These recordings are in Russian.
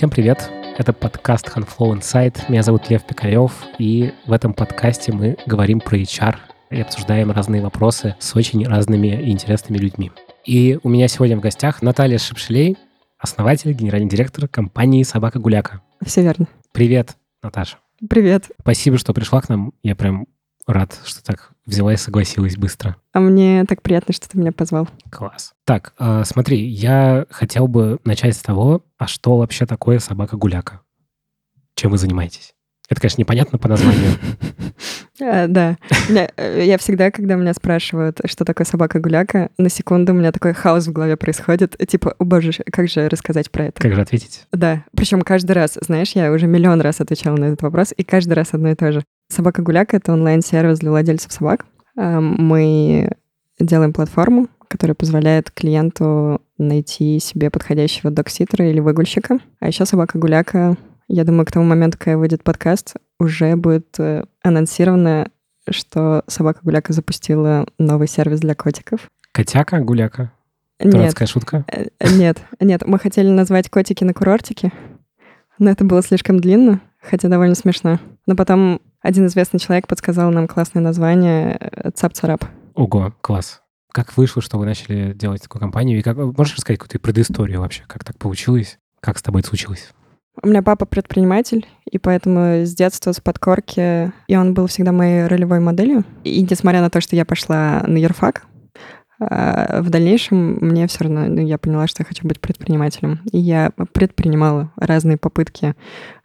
Всем привет! Это подкаст Handflow Insight. Меня зовут Лев Пикарев, и в этом подкасте мы говорим про HR и обсуждаем разные вопросы с очень разными и интересными людьми. И у меня сегодня в гостях Наталья Шепшелей, основатель, генеральный директор компании «Собака Гуляка». Все верно. Привет, Наташа. Привет. Спасибо, что пришла к нам. Я прям рад, что так взяла и согласилась быстро. А мне так приятно, что ты меня позвал. Класс. Так, э, смотри, я хотел бы начать с того, а что вообще такое собака-гуляка? Чем вы занимаетесь? Это, конечно, непонятно по названию. А, да. Э, я всегда, когда меня спрашивают, что такое собака-гуляка, на секунду у меня такой хаос в голове происходит. Типа, о боже, как же рассказать про это? Как же ответить? Да. Причем каждый раз, знаешь, я уже миллион раз отвечала на этот вопрос, и каждый раз одно и то же. Собака-гуляка — это онлайн-сервис для владельцев собак. Мы делаем платформу, которая позволяет клиенту найти себе подходящего докситера или выгульщика. А еще собака-гуляка я думаю, к тому моменту, когда выйдет подкаст, уже будет э, анонсировано, что собака-гуляка запустила новый сервис для котиков. Котяка, гуляка? Дурацкая нет, шутка? Э, нет, нет. Мы хотели назвать котики на курортике, но это было слишком длинно, хотя довольно смешно. Но потом один известный человек подсказал нам классное название э, «Цап-царап». Ого, класс. Как вышло, что вы начали делать такую компанию? И как можешь рассказать какую-то предысторию вообще? Как так получилось? Как с тобой это случилось? У меня папа предприниматель, и поэтому с детства, с подкорки, и он был всегда моей ролевой моделью. И несмотря на то, что я пошла на юрфак, а, в дальнейшем мне все равно, ну, я поняла, что я хочу быть предпринимателем. И я предпринимала разные попытки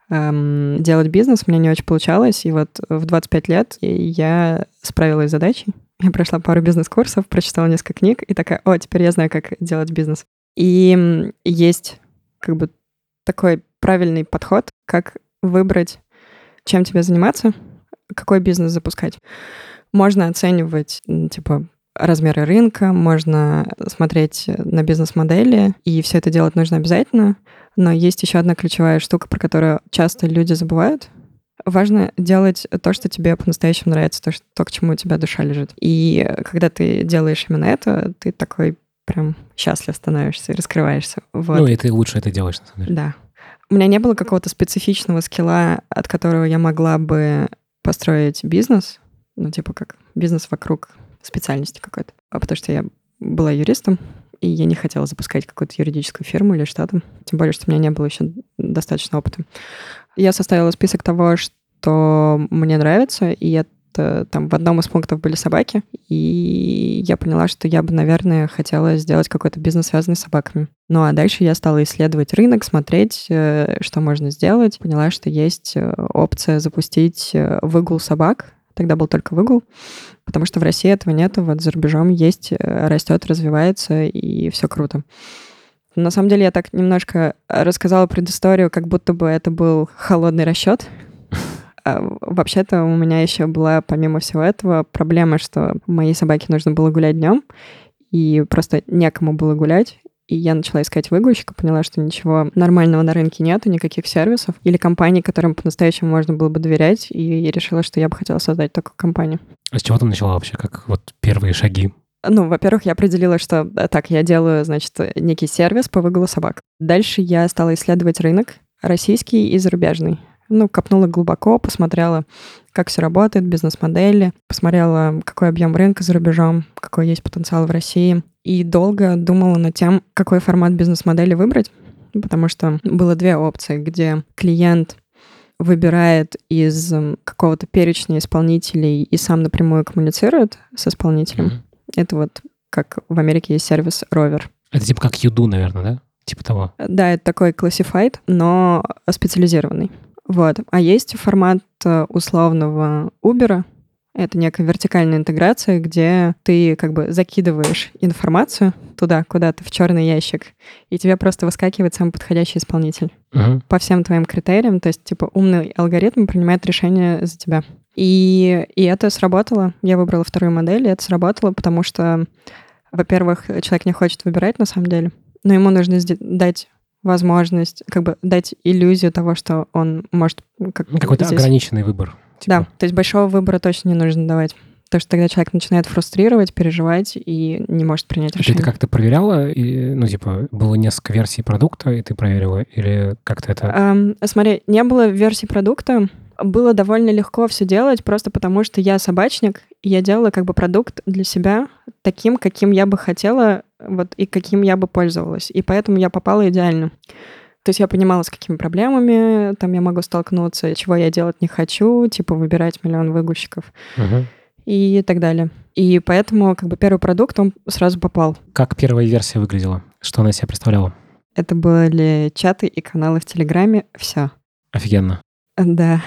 эм, делать бизнес, у меня не очень получалось, и вот в 25 лет я справилась с задачей. Я прошла пару бизнес-курсов, прочитала несколько книг, и такая, о, теперь я знаю, как делать бизнес. И есть как бы такой правильный подход, как выбрать, чем тебе заниматься, какой бизнес запускать. Можно оценивать, типа, размеры рынка, можно смотреть на бизнес-модели, и все это делать нужно обязательно. Но есть еще одна ключевая штука, про которую часто люди забывают. Важно делать то, что тебе по-настоящему нравится, то, что, то, к чему у тебя душа лежит. И когда ты делаешь именно это, ты такой прям счастлив становишься и раскрываешься. Вот. Ну, и ты лучше это делаешь, на самом деле. Да. У меня не было какого-то специфичного скилла, от которого я могла бы построить бизнес, ну, типа как бизнес вокруг специальности какой-то. А потому что я была юристом, и я не хотела запускать какую-то юридическую фирму или что-то. Тем более, что у меня не было еще достаточно опыта. Я составила список того, что мне нравится, и я Э, там в одном из пунктов были собаки, и я поняла, что я бы, наверное, хотела сделать какой-то бизнес, связанный с собаками. Ну а дальше я стала исследовать рынок, смотреть, э, что можно сделать. Поняла, что есть э, опция запустить выгул собак. Тогда был только выгул, потому что в России этого нету, вот за рубежом есть, растет, развивается, и все круто. На самом деле я так немножко рассказала предысторию, как будто бы это был холодный расчет, а, вообще-то у меня еще была, помимо всего этого, проблема, что моей собаке нужно было гулять днем, и просто некому было гулять. И я начала искать выгульщика, поняла, что ничего нормального на рынке нет, никаких сервисов или компаний, которым по-настоящему можно было бы доверять, и я решила, что я бы хотела создать такую компанию. А с чего ты начала вообще, как вот первые шаги? Ну, во-первых, я определила, что так, я делаю, значит, некий сервис по выгулу собак. Дальше я стала исследовать рынок российский и зарубежный ну, копнула глубоко, посмотрела, как все работает, бизнес-модели, посмотрела, какой объем рынка за рубежом, какой есть потенциал в России. И долго думала над тем, какой формат бизнес-модели выбрать, потому что было две опции, где клиент выбирает из какого-то перечня исполнителей и сам напрямую коммуницирует с исполнителем. Mm-hmm. Это вот как в Америке есть сервис Rover. Это типа как Юду, наверное, да? Типа того. Да, это такой classified, но специализированный. Вот. А есть формат э, условного Uber. Это некая вертикальная интеграция, где ты как бы закидываешь информацию туда, куда-то, в черный ящик, и тебе просто выскакивает самый подходящий исполнитель uh-huh. по всем твоим критериям. То есть, типа, умный алгоритм принимает решение за тебя. И, и это сработало. Я выбрала вторую модель, и это сработало, потому что, во-первых, человек не хочет выбирать на самом деле, но ему нужно дать возможность, как бы дать иллюзию того, что он может... Как, Какой-то здесь... ограниченный выбор. Типа. Да, то есть большого выбора точно не нужно давать. Потому что тогда человек начинает фрустрировать, переживать и не может принять Ты решение. это как-то проверяла? И, ну, типа, было несколько версий продукта, и ты проверила? Или как-то это... Ам, смотри, не было версий продукта. Было довольно легко все делать, просто потому что я собачник, и я делала как бы продукт для себя таким, каким я бы хотела, вот, и каким я бы пользовалась. И поэтому я попала идеально. То есть я понимала, с какими проблемами там я могу столкнуться, чего я делать не хочу, типа выбирать миллион выгульщиков Мгм. и так далее. И поэтому как бы первый продукт, он сразу попал. Как первая версия выглядела? Что она из себя представляла? Это были чаты и каналы в Телеграме, все. Офигенно. Да,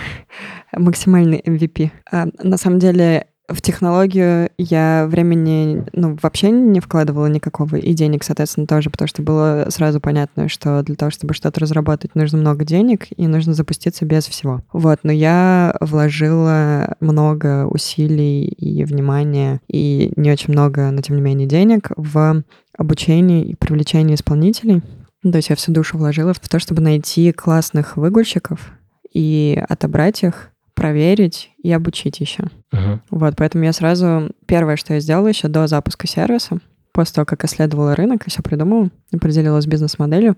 максимальный MVP. А, на самом деле в технологию я времени ну, вообще не вкладывала никакого, и денег, соответственно, тоже, потому что было сразу понятно, что для того, чтобы что-то разработать, нужно много денег, и нужно запуститься без всего. Вот, но я вложила много усилий и внимания, и не очень много, но тем не менее, денег в обучение и привлечение исполнителей. То есть я всю душу вложила в то, чтобы найти классных выгульщиков и отобрать их, проверить и обучить еще. Мгм. Вот, поэтому я сразу... Первое, что я сделала еще до запуска сервиса, после того, как исследовала рынок и все придумала, и поделилась бизнес-моделью,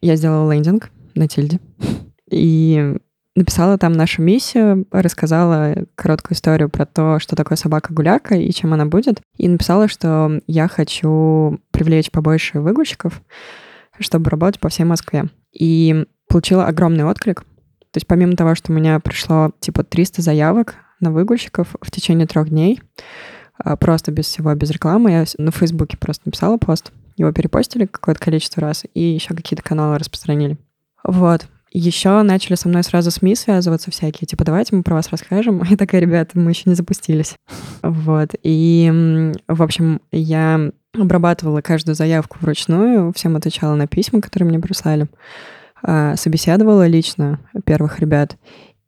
я сделала лендинг на тильде и написала там нашу миссию, рассказала короткую историю про то, что такое собака-гуляка и чем она будет, и написала, что я хочу привлечь побольше выгульщиков, чтобы работать по всей Москве. И получила огромный отклик. То есть помимо того, что у меня пришло типа 300 заявок на выгульщиков в течение трех дней, а, просто без всего, без рекламы, я на Фейсбуке просто написала пост, его перепостили какое-то количество раз и еще какие-то каналы распространили. Вот. Еще начали со мной сразу СМИ связываться всякие, типа, давайте мы про вас расскажем. И такая, ребята, мы еще не запустились. Вот. И, в общем, я обрабатывала каждую заявку вручную, всем отвечала на письма, которые мне прислали, собеседовала лично первых ребят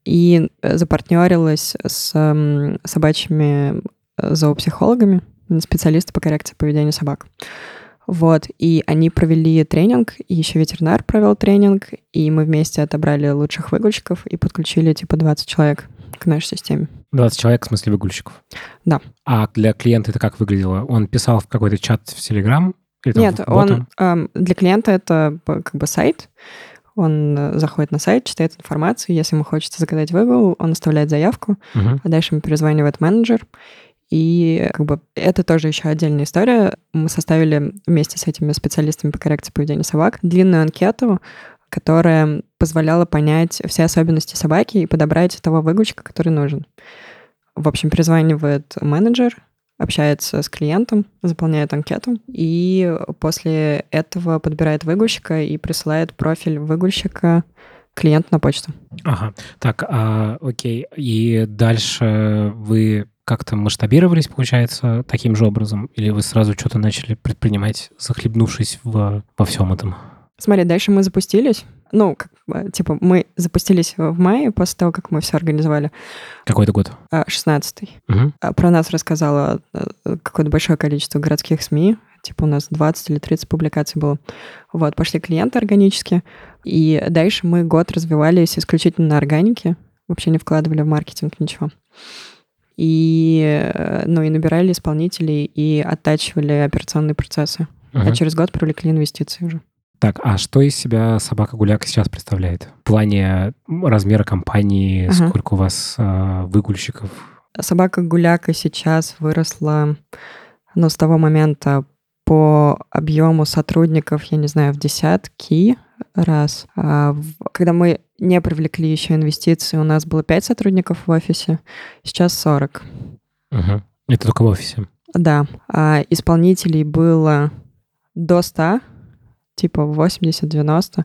и э, запартнерилась с собачьими э, зоопсихологами, специалисты по коррекции поведения собак. Вот, и они провели тренинг, и еще ветеринар провел тренинг, и мы вместе отобрали лучших выгульщиков и подключили типа 20 человек к нашей системе. 20 человек, в смысле выгульщиков? Да. А для клиента это как выглядело? Он писал в какой-то чат в Телеграм? Нет, он эм, для клиента это п- как бы сайт. Он э, заходит на сайт, читает информацию. Если ему хочется заказать выгул, он оставляет заявку, Мгм. а дальше ему перезванивает менеджер. И как бы это тоже еще отдельная история. Мы составили вместе с этими специалистами по коррекции поведения собак длинную анкету, которая позволяла понять все особенности собаки и подобрать того выгульщика, который нужен. В общем, перезванивает менеджер, общается с клиентом, заполняет анкету, и после этого подбирает выгульщика и присылает профиль выгульщика клиенту на почту. Ага. Так, а, окей. И дальше вы как-то масштабировались, получается, таким же образом? Или вы сразу что-то начали предпринимать, захлебнувшись в, во всем этом? Смотри, дальше мы запустились. Ну, как бы, типа, мы запустились в мае после того, как мы все организовали. Какой это год? А, 16-й. Мгм. А, Про нас рассказала э, какое-то большое количество городских СМИ. Типа у нас 20 или 30 публикаций было. Вот, пошли клиенты органически. И дальше мы год развивались исключительно на органике. Вообще не вкладывали в маркетинг ничего. И, э, ну, и набирали исполнителей и оттачивали операционные процессы. Мгм. А через год привлекли инвестиции уже. Так, а что из себя собака-гуляка сейчас представляет? В плане размера компании, Ага. сколько у вас а, выгульщиков? Собака-гуляка сейчас выросла, ну, с того момента по объему сотрудников, я не знаю, в десятки раз. А когда мы не привлекли еще инвестиции, у нас было 5 сотрудников в офисе, сейчас 40. Мгм. Это только в офисе. Да, а исполнителей было до 100, типа 80-90,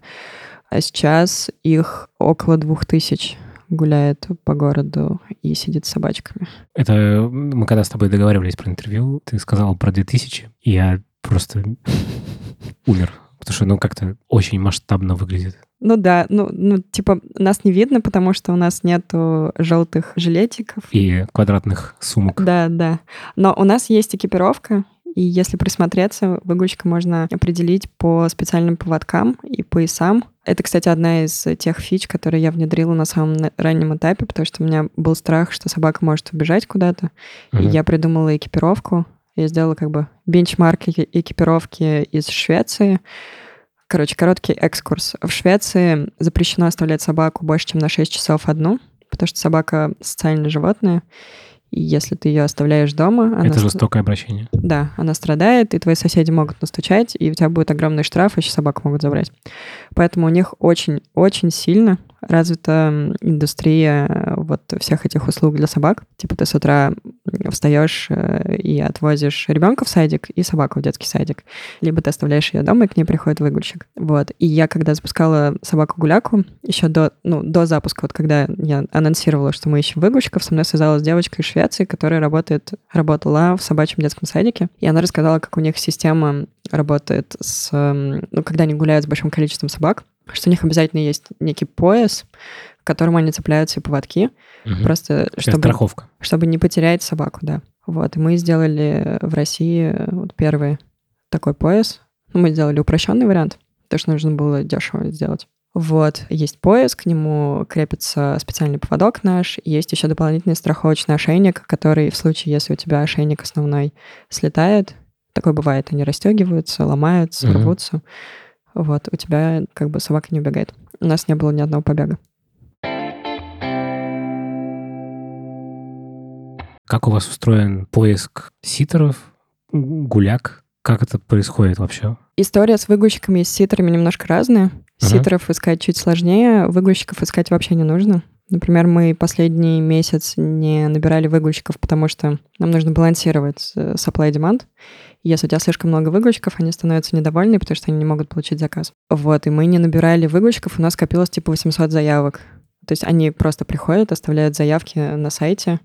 а сейчас их около 2000 гуляет по городу и сидит с собачками. Это мы когда с тобой договаривались про интервью, ты сказал про 2000, и я просто умер. Потому что, ну, как-то очень масштабно выглядит. Ну да, ну, ну, типа, нас не видно, потому что у нас нету желтых жилетиков. И квадратных сумок. Да, да. Но у нас есть экипировка, И если присмотреться, выгульщика можно определить по специальным поводкам и поясам. Это, кстати, одна из тех фич, которые я внедрила на самом раннем этапе, потому что у меня был страх, что собака может убежать куда-то. Угу. И я придумала экипировку. Я сделала как бы бенчмарк экипировки из Швеции. Короче, короткий экскурс. В Швеции запрещено оставлять собаку больше, чем на 6 часов одну, потому что собака социальное животное, и если ты ее оставляешь дома... Она Это жестокое обращение. Да, она страдает, и твои соседи могут настучать, и у тебя будет огромный штраф, еще собаку могут забрать. Поэтому у них очень-очень сильно развита индустрия э, вот всех этих услуг для собак. Типа ты с утра встаешь э, и отвозишь ребенка в садик и собаку в детский садик. Либо ты оставляешь ее дома, и к ней приходит выгульщик. Вот. И я, когда запускала собаку-гуляку, еще до, ну, до запуска, вот когда я анонсировала, что мы ищем выгульщиков, со мной связалась девочка из Швеции, которая работает, работала в собачьем детском садике. И она рассказала, как у них система работает с... Ну, когда они гуляют с большим количеством собак, что у них обязательно есть некий пояс, к которому они цепляются и поводки, угу. просто чтобы, страховка. чтобы не потерять собаку, да. Вот, и мы сделали в России вот первый такой пояс. Ну, мы сделали упрощенный вариант, потому что нужно было дешево сделать. Вот, есть пояс, к нему крепится специальный поводок наш, есть еще дополнительный страховочный ошейник, который в случае, если у тебя ошейник основной слетает, такое бывает, они расстегиваются, ломаются, mm рвутся, вот, у тебя как бы собака не убегает. У нас не было ни одного побега. Как у вас устроен поиск ситеров, гуляк? Как это происходит вообще? История с выгульщиками и с ситерами немножко разная. Ситеров искать чуть сложнее, выгульщиков искать вообще не нужно. Например, мы последний месяц не набирали выгульщиков, потому что нам нужно балансировать э, supply demand. Если у тебя слишком много выгрузчиков, они становятся недовольны, потому что они не могут получить заказ. Вот, и мы не набирали выгрузчиков, у нас копилось типа 800 заявок. То есть они просто приходят, оставляют заявки на сайте,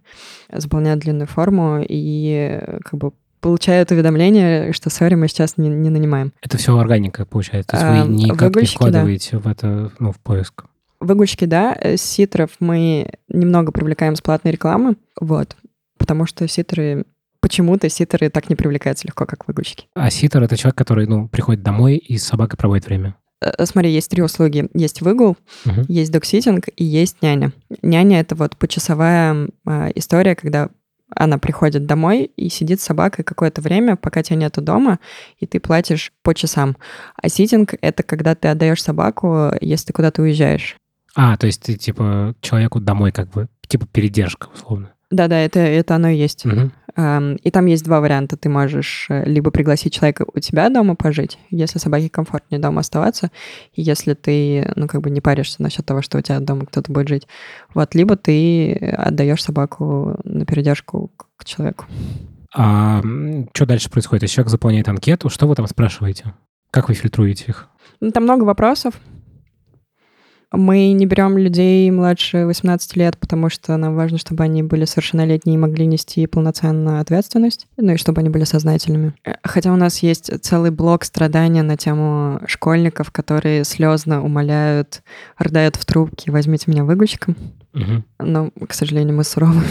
заполняют длинную форму и как бы получают уведомление, что, сори, мы сейчас не, не нанимаем. Это все органика, получается? То есть вы эм, никак не вкладываете да. в это, ну, в поиск? Выгульщики, да. С ситров мы немного привлекаем с платной рекламы, вот, потому что ситры почему-то ситеры так не привлекаются легко, как выгульщики. А ситер — это человек, который ну, приходит домой и с собакой проводит время? Э, смотри, есть три услуги. Есть выгул, uh-huh. есть докситинг и есть няня. Няня — это вот почасовая э, история, когда она приходит домой и сидит с собакой какое-то время, пока тебя нету дома, и ты платишь по часам. А ситинг — это когда ты отдаешь собаку, если ты куда-то уезжаешь. А, то есть ты, типа, человеку домой как бы, типа, передержка, условно. Да-да, это, это оно и есть. Угу. И там есть два варианта. Ты можешь э, либо пригласить человека у тебя дома пожить, если собаке комфортнее дома оставаться, если ты, ну, как бы не паришься насчет того, что у тебя дома кто-то будет жить. Вот, либо ты отдаешь собаку на передержку к человеку. А что дальше происходит? Если человек заполняет анкету, что вы там спрашиваете? Как вы фильтруете их? Ну, там много вопросов. Мы не берем людей младше 18 лет, потому что нам важно, чтобы они были совершеннолетние и могли нести полноценную ответственность, ну и чтобы они были сознательными. Хотя у нас есть целый блок страдания на тему школьников, которые слезно умоляют, рыдают в трубке «возьмите меня выгульщиком». Угу. Но, к сожалению, мы суровы.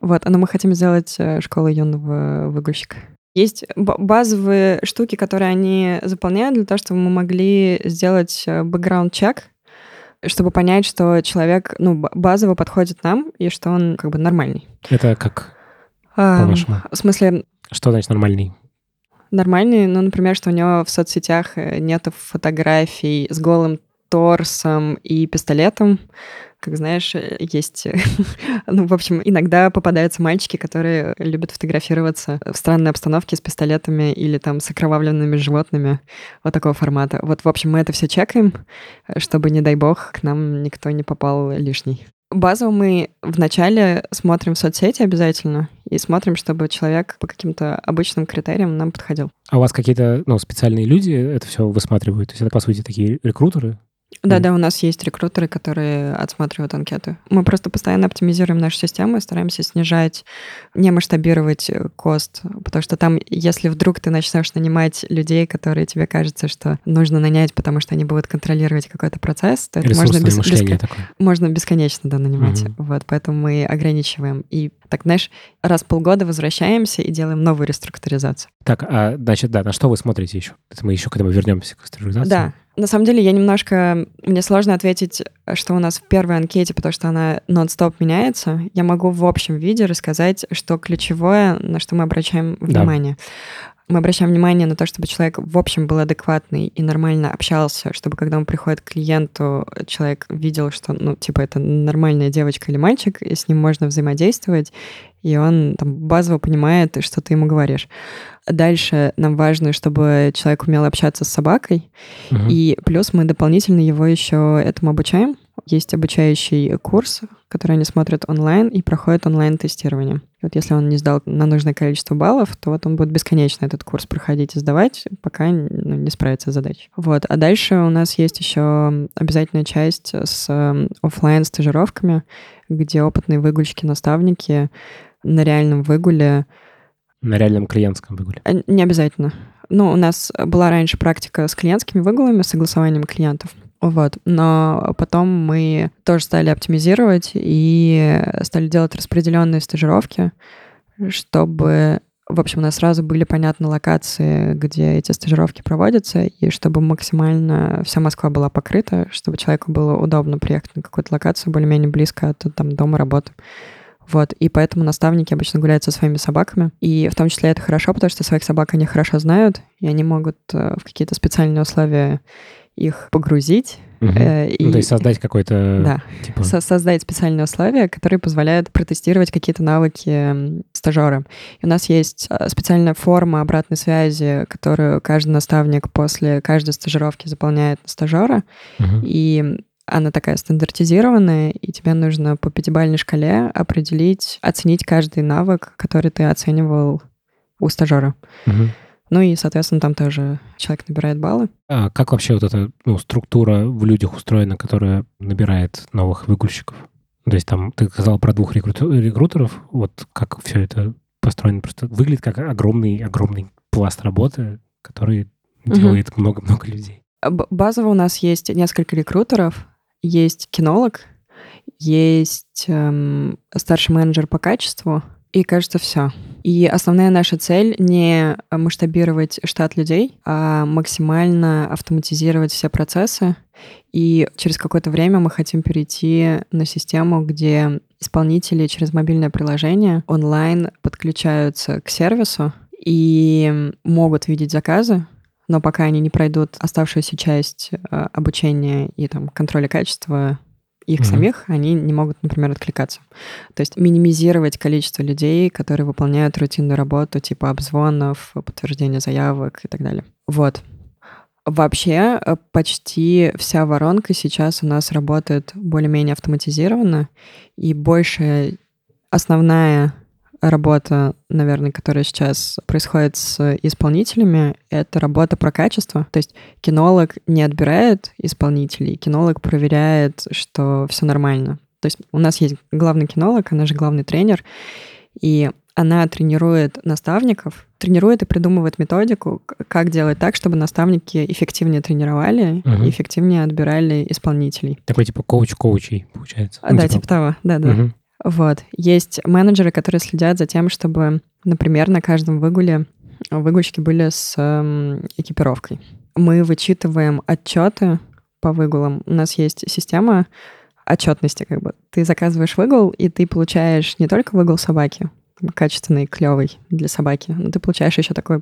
Вот, но мы хотим сделать э, школу юного выгульщика. Есть базовые штуки, которые они заполняют для того, чтобы мы могли сделать бэкграунд-чек чтобы понять, что человек, ну, базово подходит нам, и что он как бы нормальный. Это как, по-вашему? В смысле... Что значит нормальный? Нормальный, ну, например, что у него в соцсетях э, нет фотографий с голым торсом и пистолетом, как знаешь, э, есть... ну, в общем, иногда попадаются мальчики, которые любят фотографироваться в странной обстановке с пистолетами или там с окровавленными животными вот такого формата. Вот, в общем, мы это все чекаем, чтобы, не дай бог, к нам никто не попал лишний. Базово мы вначале смотрим в соцсети обязательно и смотрим, чтобы человек по каким-то обычным критериям нам подходил. А у вас какие-то ну, специальные люди это все высматривают? То есть это, по сути, такие рекрутеры? Да, да, у нас есть рекрутеры, которые отсматривают анкеты. Мы просто постоянно оптимизируем нашу систему и стараемся снижать, не масштабировать э, кост, потому что там, если вдруг ты начнешь нанимать людей, которые тебе кажется, что нужно нанять, потому что они будут контролировать какой-то процесс, то это можно, без, беско... можно бесконечно да, нанимать. Угу. Вот, поэтому мы ограничиваем. И так, знаешь, раз в полгода возвращаемся и делаем новую реструктуризацию. Так, а, значит, да, на что вы смотрите еще? Это мы еще к этому вернемся, к реструктуризации. Да, на самом деле я немножко... Мне сложно ответить, что у нас в первой анкете, потому что она нон-стоп меняется. Я могу в общем виде рассказать, что ключевое, на что мы обращаем внимание. Да. Мы обращаем внимание на то, чтобы человек в общем был адекватный и нормально общался, чтобы когда он приходит к клиенту, человек видел, что, ну, типа, это нормальная девочка или мальчик, и с ним можно взаимодействовать, и он там базово понимает, что ты ему говоришь. Дальше нам важно, чтобы человек умел общаться с собакой, угу. и плюс мы дополнительно его еще этому обучаем. Есть обучающий курс, который они смотрят онлайн и проходят онлайн-тестирование. Вот если он не сдал на нужное количество баллов, то вот он будет бесконечно этот курс проходить и сдавать, пока ну, не справится с задачей. Вот. А дальше у нас есть еще обязательная часть с эм, офлайн стажировками где опытные выгульщики, наставники на реальном выгуле на реальном клиентском выгуле? Э, не обязательно. Ну, у нас была раньше практика с клиентскими выгулами, с согласованием клиентов. Вот. Но потом мы тоже стали оптимизировать и стали делать распределенные стажировки, чтобы, в общем, у нас сразу были понятны локации, где эти стажировки проводятся, и чтобы максимально вся Москва была покрыта, чтобы человеку было удобно приехать на какую-то локацию более-менее близко от там, дома работы. Вот, и поэтому наставники обычно гуляют со своими собаками. И в том числе это хорошо, потому что своих собак они хорошо знают, и они могут э, в какие-то специальные условия их погрузить. Угу. Э, и, ну, то есть создать какой-то... Да, типа... Со создать специальные условия, которые позволяют протестировать какие-то навыки стажера. И у нас есть э, специальная форма обратной связи, которую каждый наставник после каждой стажировки заполняет на стажера. Угу. И она такая стандартизированная, и тебе нужно по пятибалльной шкале определить, оценить каждый навык, который ты оценивал у стажера. Угу. Ну и, соответственно, там тоже человек набирает баллы. А как вообще вот эта ну, структура в людях устроена, которая набирает новых выгульщиков? То есть там ты сказал про двух рекрутеров, вот как все это построено, просто выглядит как огромный-огромный пласт работы, который делает много-много людей. Базово у нас есть несколько рекрутеров, есть кинолог, есть эм, старший менеджер по качеству, и кажется, все. И основная наша цель не масштабировать штат людей, а максимально автоматизировать все процессы. И через какое-то время мы хотим перейти на систему, где исполнители через мобильное приложение онлайн подключаются к сервису и могут видеть заказы, но пока они не пройдут оставшуюся часть э, обучения и там контроля качества их mm-hmm. самих, они не могут, например, откликаться. То есть минимизировать количество людей, которые выполняют рутинную работу, типа обзвонов, подтверждения заявок и так далее. Вот. Вообще э, почти вся воронка сейчас у нас работает более-менее автоматизированно, и большая основная работа, наверное, которая сейчас происходит с исполнителями, это работа про качество. То есть кинолог не отбирает исполнителей, кинолог проверяет, что все нормально. То есть у нас есть главный кинолог, она же главный тренер, и она тренирует наставников, тренирует и придумывает методику, как делать так, чтобы наставники эффективнее тренировали угу. и эффективнее отбирали исполнителей. Такой типа коуч-коучей, получается. Ну, да, типа, типа того, да-да. Угу. Вот. Есть менеджеры, которые следят за тем, чтобы, например, на каждом выгуле выгульщики были с э, экипировкой. Мы вычитываем отчеты по выгулам. У нас есть система отчетности, как бы. Ты заказываешь выгул, и ты получаешь не только выгул собаки, качественный, клевый для собаки, но ты получаешь еще такой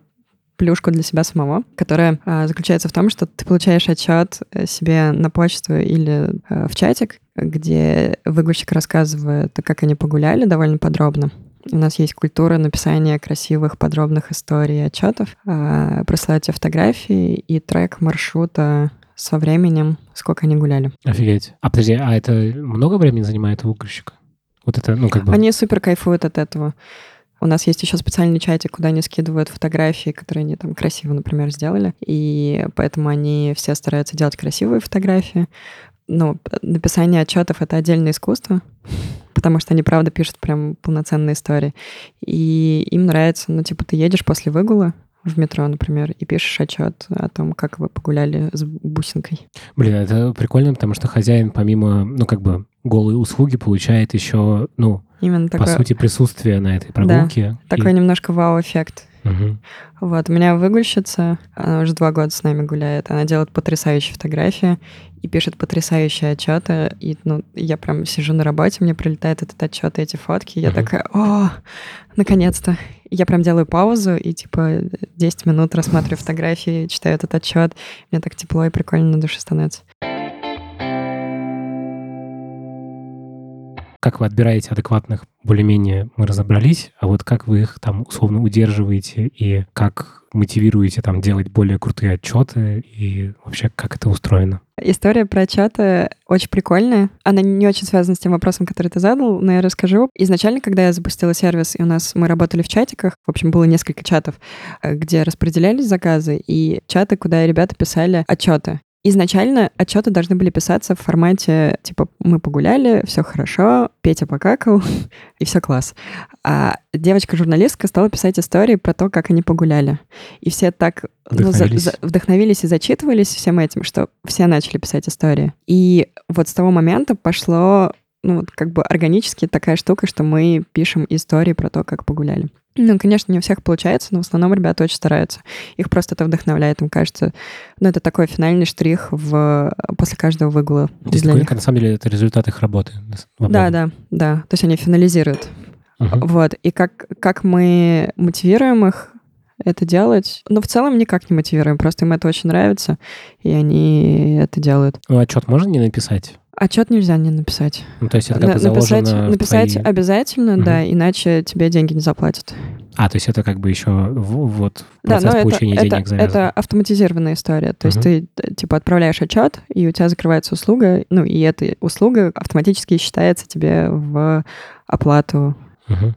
плюшку для себя самого, которая а, заключается в том, что ты получаешь отчет э, себе на почту или а, в чатик, где выгульщик рассказывает, как они погуляли довольно подробно. У нас есть культура написания красивых, подробных историй и отчетов. А, присылайте фотографии и трек маршрута со временем, сколько они гуляли. Офигеть. А подожди, а это много времени занимает у выгульщика? Вот это, ну, как бы... Они супер кайфуют от этого. У нас есть еще специальный чатик, куда они скидывают фотографии, которые они там красиво, например, сделали. И поэтому они все стараются делать красивые фотографии. Ну, написание отчетов — это отдельное искусство, потому что они, правда, пишут прям полноценные истории. И им нравится, ну, типа, ты едешь после выгула, в метро, например, и пишешь отчет о том, как вы погуляли с бусинкой. Блин, это прикольно, потому что хозяин помимо, ну, как бы, голой услуги получает еще, ну, Именно по такое... сути, присутствие на этой прогулке. Да, и... такой немножко вау-эффект. Угу. Вот, у меня выгульщица, она уже два года с нами гуляет, она делает потрясающие фотографии и пишет потрясающие отчеты. И ну, я прям сижу на работе, мне прилетает этот отчет и эти фотки, и я такая, о, наконец-то. Я прям делаю паузу и типа 10 минут рассматриваю фотографии, читаю этот отчет. Мне так тепло и прикольно на душе становится. Как вы отбираете адекватных, более-менее мы разобрались, а вот как вы их там условно удерживаете и как мотивируете там делать более крутые отчеты и вообще как это устроено? История про отчеты очень прикольная. Она не очень связана с тем вопросом, который ты задал, но я расскажу. Изначально, когда я запустила сервис, и у нас мы работали в чатиках, в общем, было несколько чатов, э, где распределялись заказы, и чаты, куда ребята писали отчеты. Изначально отчеты должны были писаться в формате типа мы погуляли, все хорошо, Петя покакал, и все класс. А девочка-журналистка стала писать истории про то, как они погуляли. И все так вдохновились. Ну, за, за, вдохновились и зачитывались всем этим, что все начали писать истории. И вот с того момента пошло ну, вот как бы органически такая штука, что мы пишем истории про то, как погуляли. Ну, конечно, не у всех получается, но в основном ребята очень стараются. Их просто это вдохновляет. Им кажется, ну, это такой финальный штрих в... после каждого выгула. То есть, такой, на самом деле, это результат их работы. Да, да, да. То есть они финализируют. Uh-huh. Вот. И как, как мы мотивируем их это делать. Но в целом никак не мотивируем, просто им это очень нравится, и они это делают. Ну, отчет можно не написать? Отчет нельзя не написать. Ну, то есть это как бы написать, написать твои... обязательно, угу. да, иначе тебе деньги не заплатят. А, то есть это как бы еще вот процесс да, получения это, денег это, завязан. Это автоматизированная история. То угу. есть ты э, типа отправляешь отчет, и у тебя закрывается услуга, ну и эта услуга автоматически считается тебе в оплату угу.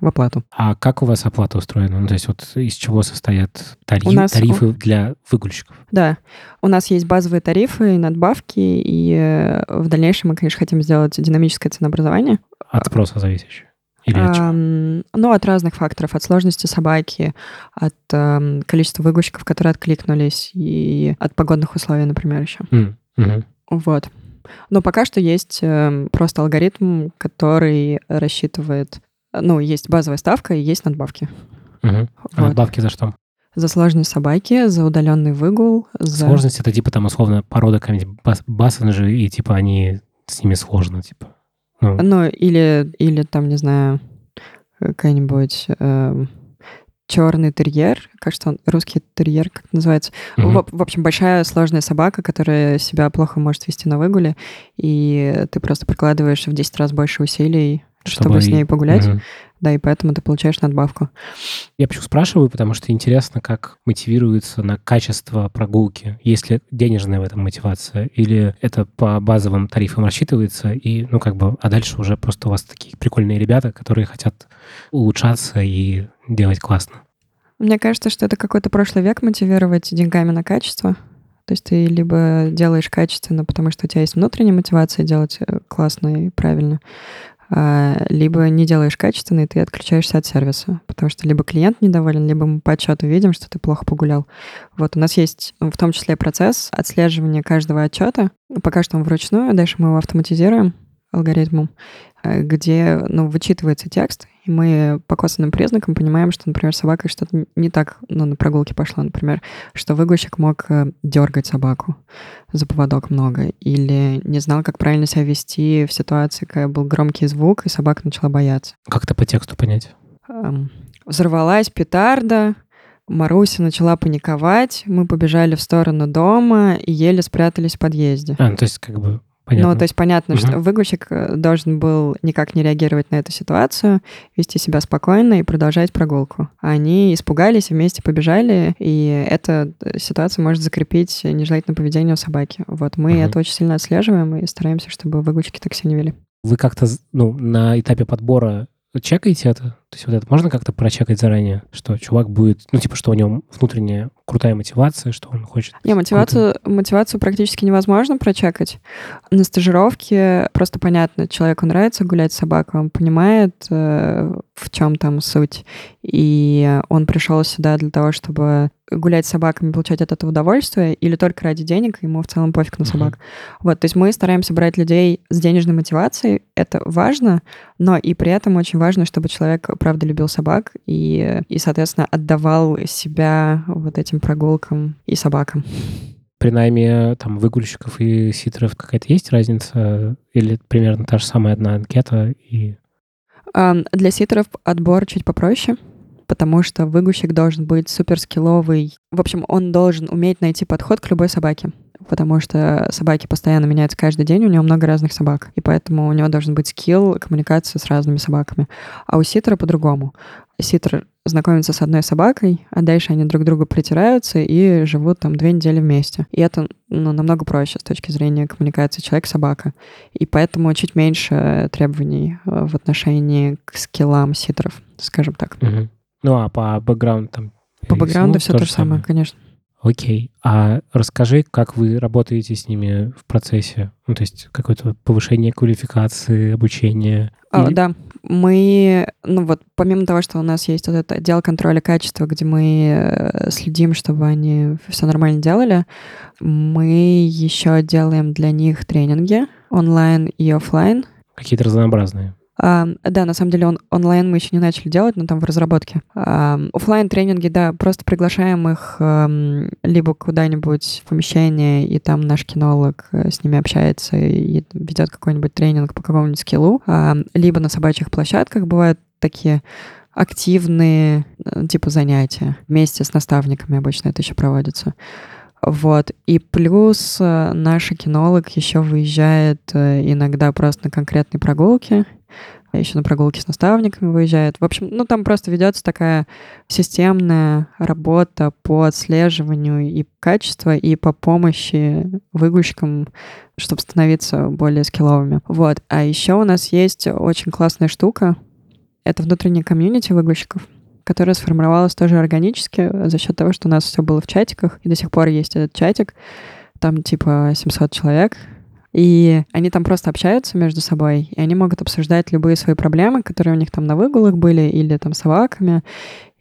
в оплату. А как у вас оплата устроена? Ну, то есть вот из чего состоят тариф, нас... тарифы для выгульщиков? Да, у нас есть базовые тарифы надбавки, и э, в дальнейшем мы, конечно, хотим сделать динамическое ценообразование. От спроса зависящее? Или от чего? Ну, от разных факторов. От сложности собаки, от э, количества выгульщиков, которые откликнулись, и от погодных условий, например, еще. Mm. hmm Вот. Но пока что есть э, просто алгоритм, который рассчитывает... Ну, есть базовая ставка и есть надбавки. Угу. Вот. А надбавки за что? За сложность собаки, за удаленный выгул. За... Сложность это типа там условно порода какая-нибудь бас бассенджи, и типа они с ними сложно, типа. Ну, ну или, или там, не знаю, какая-нибудь... Э, черный терьер, кажется, он русский терьер, как называется. Mm-hmm. В, в общем, большая сложная собака, которая себя плохо может вести на выгуле, и ты просто прикладываешь в 10 раз больше усилий, чтобы, чтобы с ней погулять. Mm-hmm. Да, и поэтому ты получаешь надбавку. Я почему спрашиваю, потому что интересно, как мотивируется на качество прогулки. Есть ли денежная в этом мотивация? Или это по базовым тарифам рассчитывается? И, ну, как бы, а дальше уже просто у вас такие прикольные ребята, которые хотят улучшаться и делать классно. Мне кажется, что это какой-то прошлый век мотивировать деньгами на качество. То есть ты либо делаешь качественно, потому что у тебя есть внутренняя мотивация делать э, классно и правильно, либо не делаешь качественно, и ты отключаешься от сервиса, потому что либо клиент недоволен, либо мы по отчету видим, что ты плохо погулял. Вот у нас есть в том числе процесс отслеживания каждого отчета. Пока что он вручную, дальше мы его автоматизируем алгоритмом, где ну, вычитывается текст, и мы по косвенным признакам понимаем, что, например, собака что-то не так ну, на прогулке пошла, например, что выгульщик мог э, дергать собаку за поводок много, или не знал, как правильно себя вести в ситуации, когда был громкий звук, и собака начала бояться. Как это по тексту понять? Эм, взорвалась петарда, Маруся начала паниковать, мы побежали в сторону дома и еле спрятались в подъезде. А, ну, то есть как бы Понятно. Ну, то есть понятно, угу. что выгульщик э, должен был никак не реагировать на эту ситуацию, вести себя спокойно и продолжать прогулку. Они испугались, вместе побежали, и эта э, ситуация может закрепить нежелательное поведение у собаки. Вот мы угу. это очень сильно отслеживаем и стараемся, чтобы выгульщики так себя не вели. Вы как-то ну, на этапе подбора чекаете это? То есть вот это можно как-то прочекать заранее, что чувак будет, ну, типа, что у него внутренняя крутая мотивация, что он хочет... Не, мотивацию, круто... мотивацию практически невозможно прочекать. На стажировке просто понятно, человеку нравится гулять с собакой, он понимает, э, в чем там суть. И он пришел сюда для того, чтобы гулять с собаками, получать от этого удовольствие, или только ради денег, ему в целом пофиг на собак. Uh-huh. Вот, то есть мы стараемся брать людей с денежной мотивацией, это важно, но и при этом очень важно, чтобы человек правда любил собак и, и соответственно, отдавал себя вот этим прогулкам и собакам. При найме там выгульщиков и ситеров какая-то есть разница? Или примерно та же самая одна анкета и... Для ситеров отбор чуть попроще потому что выгущик должен быть суперскилловый. В общем, он должен уметь найти подход к любой собаке потому что собаки постоянно меняются каждый день, у него много разных собак, и поэтому у него должен быть скилл коммуникации с разными собаками. А у ситера по-другому. Ситер знакомится с одной собакой, а дальше они друг к другу притираются и живут там две недели вместе. И это ну, намного проще с точки зрения коммуникации человек-собака. И поэтому чуть меньше требований э, в отношении к скиллам ситеров, скажем так. Угу. Ну а по бэкграунду там... По бэкграунду все то же самое, конечно. Окей. А расскажи, как вы работаете с ними в процессе? Ну, то есть какое-то повышение квалификации, обучение? О, Или... Да. Мы, ну вот, помимо того, что у нас есть вот этот отдел контроля качества, где мы э, следим, чтобы они все нормально делали, мы еще делаем для них тренинги онлайн и офлайн. Какие-то разнообразные. Да, на самом деле он, онлайн мы еще не начали делать, но там в разработке. Офлайн тренинги, да, просто приглашаем их либо куда-нибудь в помещение, и там наш кинолог э, с ними общается и ведет какой-нибудь тренинг по какому-нибудь скиллу, либо на собачьих площадках бывают такие активные э, типа занятия. Вместе с наставниками обычно это еще проводится. Вот. И плюс э, наш кинолог еще выезжает иногда просто на конкретные прогулки еще на прогулки с наставниками выезжает. В общем, ну там просто ведется такая системная работа по отслеживанию и качества, и по помощи выгульщикам, чтобы становиться более скилловыми. Вот. А еще у нас есть очень классная штука. Это внутренняя комьюнити выгульщиков которая сформировалась тоже органически за счет того, что у нас все было в чатиках, и до сих пор есть этот чатик. Там типа 700 человек, и они там просто общаются между собой, и они могут обсуждать любые свои проблемы, которые у них там на выгулах были, или там с собаками,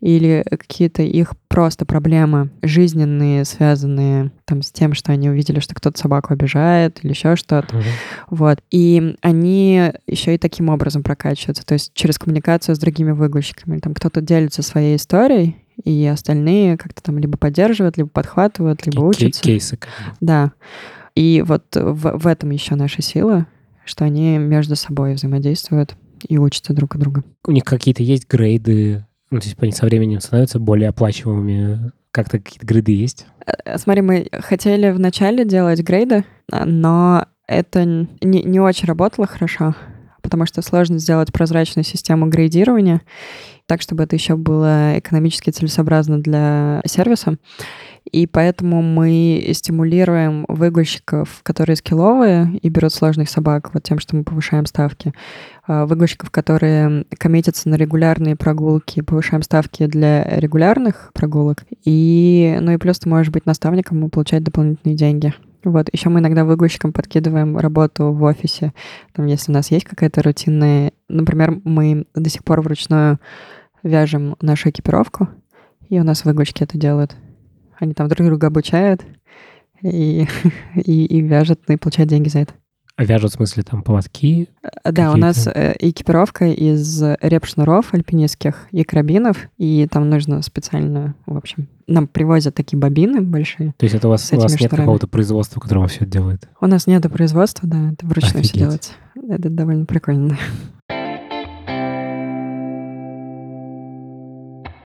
или какие-то их просто проблемы жизненные, связанные там с тем, что они увидели, что кто-то собаку обижает или еще что-то. Uh-huh. Вот. И они еще и таким образом прокачиваются, то есть через коммуникацию с другими выгульщиками. Там кто-то делится своей историей, и остальные как-то там либо поддерживают, либо подхватывают, либо учатся. Кейсы. Да. И вот в, в этом еще наша сила, что они между собой взаимодействуют и учатся друг от друга. У них какие-то есть грейды, ну, есть они со временем становятся более оплачиваемыми. Как-то какие-то грейды есть? Э, смотри, мы хотели вначале делать грейды, но это не, не очень работало хорошо, потому что сложно сделать прозрачную систему грейдирования так, чтобы это еще было экономически целесообразно для сервиса. И поэтому мы стимулируем выгульщиков, которые скилловые и берут сложных собак, вот тем, что мы повышаем ставки. А, выгульщиков, которые коммитятся на регулярные прогулки, повышаем ставки для регулярных прогулок. И, ну и плюс ты можешь быть наставником и получать дополнительные деньги. Вот. Еще мы иногда выгульщикам подкидываем работу в офисе. Там, если у нас есть какая-то рутинная... Например, мы до сих пор вручную вяжем нашу экипировку, и у нас выгульщики это делают. Они там друг друга обучают и, и, и вяжут, и получают деньги за это. А вяжут, в смысле, там поводки? Э, да, у нас э, экипировка из реп-шнуров альпинистских и карабинов, и там нужно специально, в общем, нам привозят такие бобины большие. То есть это у вас, у вас нет какого-то производства, которое все это делает? У нас нет производства, да, это вручную Офигеть. все делается. Это довольно прикольно.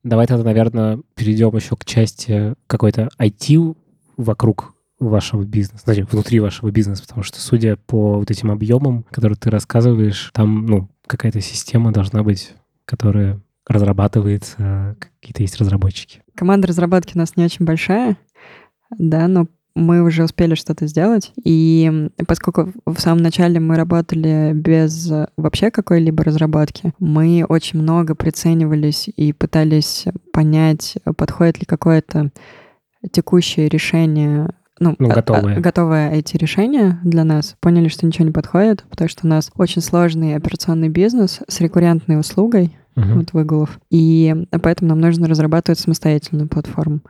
Давай тогда, наверное, перейдем еще к части какой-то IT вокруг вашего бизнеса, значит, внутри вашего бизнеса, потому что, судя по вот этим объемам, которые ты рассказываешь, там, ну, какая-то система должна быть, которая разрабатывается, какие-то есть разработчики. Команда разработки у нас не очень большая, да, но мы уже успели что-то сделать, и поскольку в самом начале мы работали без вообще какой-либо разработки, мы очень много приценивались и пытались понять, подходит ли какое-то текущее решение ну, ну а, готовые. А, готовое IT-решение для нас, поняли, что ничего не подходит, потому что у нас очень сложный операционный бизнес с рекуррентной услугой, uh-huh. вот выгулов, и поэтому нам нужно разрабатывать самостоятельную платформу.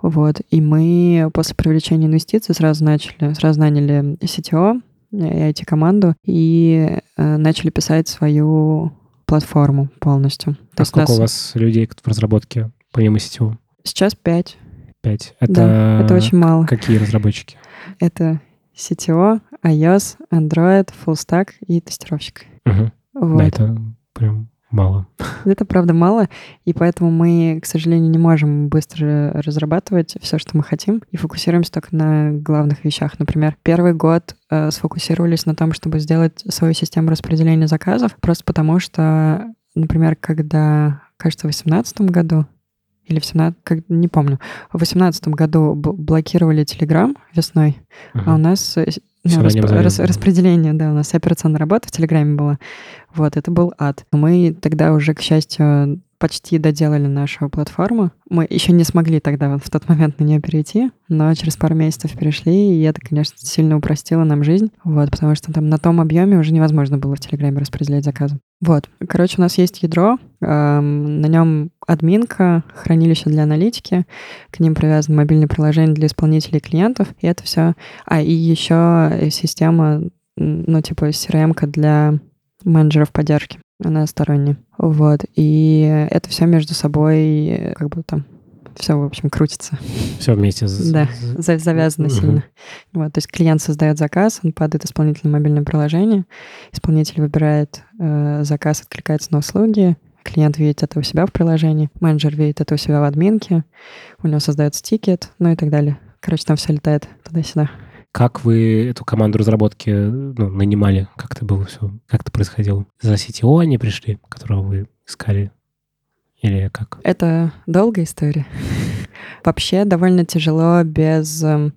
Вот, и мы после привлечения инвестиций сразу начали, сразу наняли CTO, и IT-команду, и э, начали писать свою платформу полностью. То а сколько нас... у вас людей в разработке, помимо CTO? Сейчас пять. 5. Это, да, это очень мало. Какие разработчики? Это CTO, iOS, Android, Full Stack и тестировщик. Угу. Вот. Да, это прям мало. Это правда мало, и поэтому мы, к сожалению, не можем быстро разрабатывать все, что мы хотим, и фокусируемся только на главных вещах. Например, первый год э, сфокусировались на том, чтобы сделать свою систему распределения заказов, просто потому что, например, когда, кажется, в 2018 году или в 17, как, не помню, в 2018 году блокировали Telegram весной, угу. а у нас э, ну, расп, рас, распределение, да, у нас операционная работа в Телеграме была. Вот, это был ад. Мы тогда уже, к счастью, почти доделали нашу платформу. Мы еще не смогли тогда в тот момент на нее перейти, но через пару месяцев перешли, и это, конечно, сильно упростило нам жизнь, вот, потому что там на том объеме уже невозможно было в Телеграме распределять заказы. Вот, короче, у нас есть ядро, эм, на нем админка, хранилище для аналитики, к ним привязано мобильное приложение для исполнителей клиентов, и это все. А, и еще система, ну, типа CRM для менеджеров поддержки она сторонняя. Вот. И это все между собой как бы там все, в общем, крутится. Все вместе. Да, завязано угу. сильно. Вот, то есть клиент создает заказ, он падает исполнителю мобильное приложение, исполнитель выбирает э, заказ, откликается на услуги, клиент видит это у себя в приложении, менеджер видит это у себя в админке, у него создается тикет, ну и так далее. Короче, там все летает туда-сюда. Как вы эту команду разработки ну, нанимали? Как это было все? Как это происходило? За CTO они пришли, которого вы искали? Или как? Это долгая история. Вообще довольно тяжело без эм,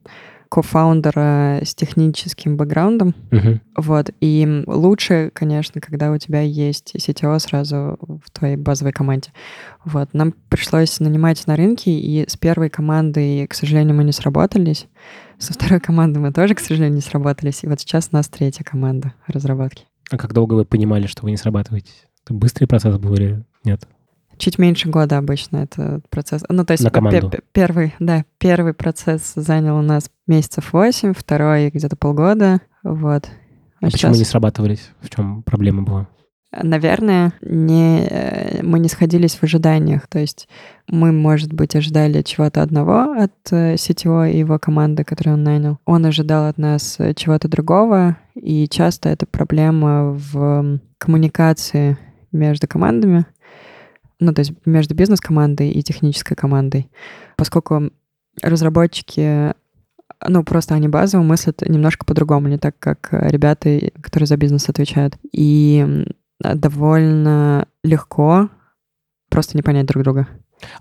кофаундера с техническим бэкграундом. Uh-huh. Вот. И лучше, конечно, когда у тебя есть CTO сразу в твоей базовой команде. Вот. Нам пришлось нанимать на рынке, и с первой командой, к сожалению, мы не сработались. Со второй командой мы тоже, к сожалению, не сработались. И вот сейчас у нас третья команда разработки. А как долго вы понимали, что вы не срабатываетесь? Это быстрый процесс был или нет? Чуть меньше года обычно этот процесс. Ну, то есть На команду. первый, да, первый процесс занял у нас месяцев восемь, второй где-то полгода. Вот. А, а сейчас... почему не срабатывались? В чем проблема была? Наверное, не, э, мы не сходились в ожиданиях. То есть мы, может быть, ожидали чего-то одного от CTO э, и его команды, которую он нанял. Он ожидал от нас э, чего-то другого, и часто это проблема в коммуникации между командами, ну, то есть между бизнес-командой и технической командой, поскольку разработчики ну, просто они базово мыслят немножко по-другому, не так, как ребята, которые за бизнес отвечают. И довольно легко просто не понять друг друга.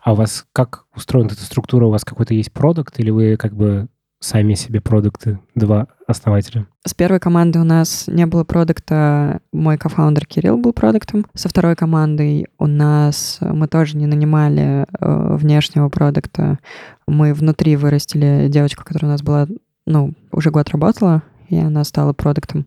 А у вас как устроена эта структура? У вас какой-то есть продукт или вы как бы сами себе продукты, два основателя? С первой команды у нас не было продукта, мой кофаундер Кирилл был продуктом. Со второй командой у нас мы тоже не нанимали э, внешнего продукта. Мы внутри вырастили девочку, которая у нас была, ну, уже год работала, и она стала продуктом.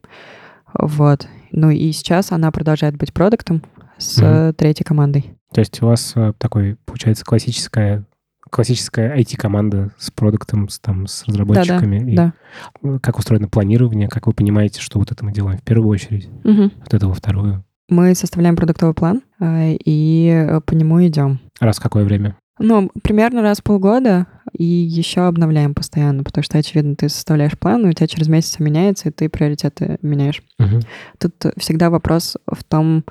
Вот. Ну и сейчас она продолжает быть продуктом с mm-hmm. третьей командой. То есть у вас э, такой, получается, классическая классическая IT-команда с продуктом, с, там, с разработчиками. Да, да. И как устроено планирование, как вы понимаете, что вот это мы делаем в первую очередь, угу. вот это во вторую? Мы составляем продуктовый план э, и э, по нему идем. Раз в какое время? Ну, примерно раз в полгода, и еще обновляем постоянно, потому что, очевидно, ты составляешь план, и у тебя через месяц меняется, и ты приоритеты меняешь. Угу. Тут всегда вопрос в том,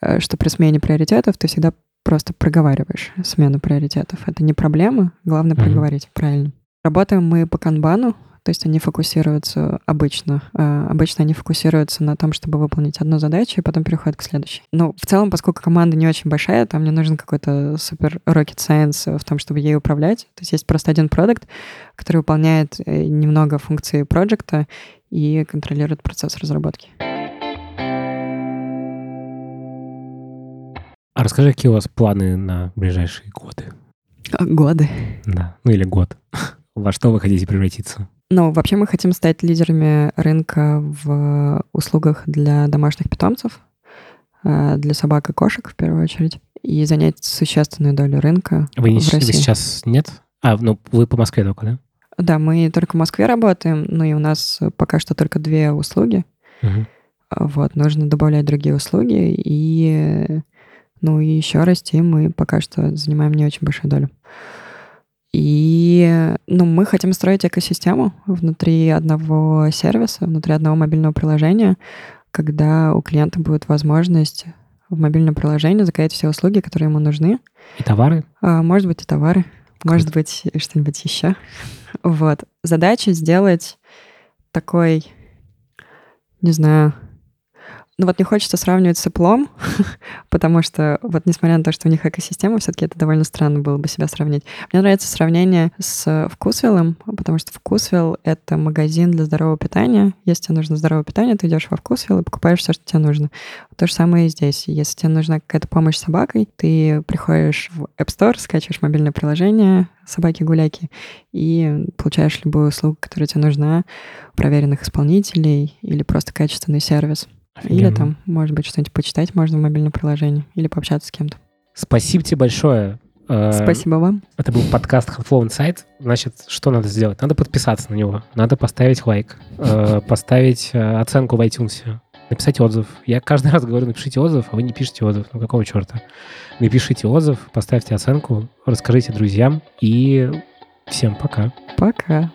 э, что при смене приоритетов ты всегда просто проговариваешь смену приоритетов. Это не проблема, главное проговорить правильно. Работаем мы по канбану, то есть они фокусируются обычно. Э, обычно они фокусируются на том, чтобы выполнить одну задачу, и потом переходят к следующей. Ну, в целом, поскольку команда не очень большая, там мне нужен какой-то супер rocket science в том, чтобы ей управлять. То есть есть просто один продукт, который выполняет э, немного функции проекта и контролирует процесс разработки. А расскажи, какие у вас планы на ближайшие годы? Годы. Да, ну или год. Во что вы хотите превратиться? Ну, вообще мы хотим стать лидерами рынка в услугах для домашних питомцев, э, для собак и кошек в первую очередь, и занять существенную долю рынка вы, не, в России. вы сейчас нет? А, ну вы по Москве только, да? Да, мы только в Москве работаем, ну и у нас пока что только две услуги. Угу. Вот, нужно добавлять другие услуги, и ну и еще расти мы пока что занимаем не очень большую долю. И ну, мы хотим строить экосистему внутри одного сервиса, внутри одного мобильного приложения, когда у клиента будет возможность в мобильном приложении заказать все услуги, которые ему нужны. И товары? А, может быть, и товары. Круто. Может быть, что-нибудь еще. Вот. Задача сделать такой, не знаю, ну вот не хочется сравнивать с Apple, потому что вот несмотря на то, что у них экосистема, все-таки это довольно странно было бы себя сравнить. Мне нравится сравнение с Вкусвиллом, потому что Вкусвилл — это магазин для здорового питания. Если тебе нужно здоровое питание, ты идешь во Вкусвилл и покупаешь все, что тебе нужно. То же самое и здесь. Если тебе нужна какая-то помощь с собакой, ты приходишь в App Store, скачиваешь мобильное приложение собаки-гуляки и получаешь любую услугу, которая тебе нужна, проверенных исполнителей или просто качественный сервис. Офигенно. Или там, может быть, что-нибудь почитать можно в мобильном приложении или пообщаться с кем-то. Спасибо тебе большое. Э, Спасибо вам. Это был подкаст Handflow Insight. Значит, что надо сделать? Надо подписаться на него, надо поставить лайк, э, поставить э, оценку в iTunes, написать отзыв. Я каждый раз говорю, напишите отзыв, а вы не пишете отзыв. Ну какого черта? Напишите отзыв, поставьте оценку, расскажите друзьям и всем пока. Пока.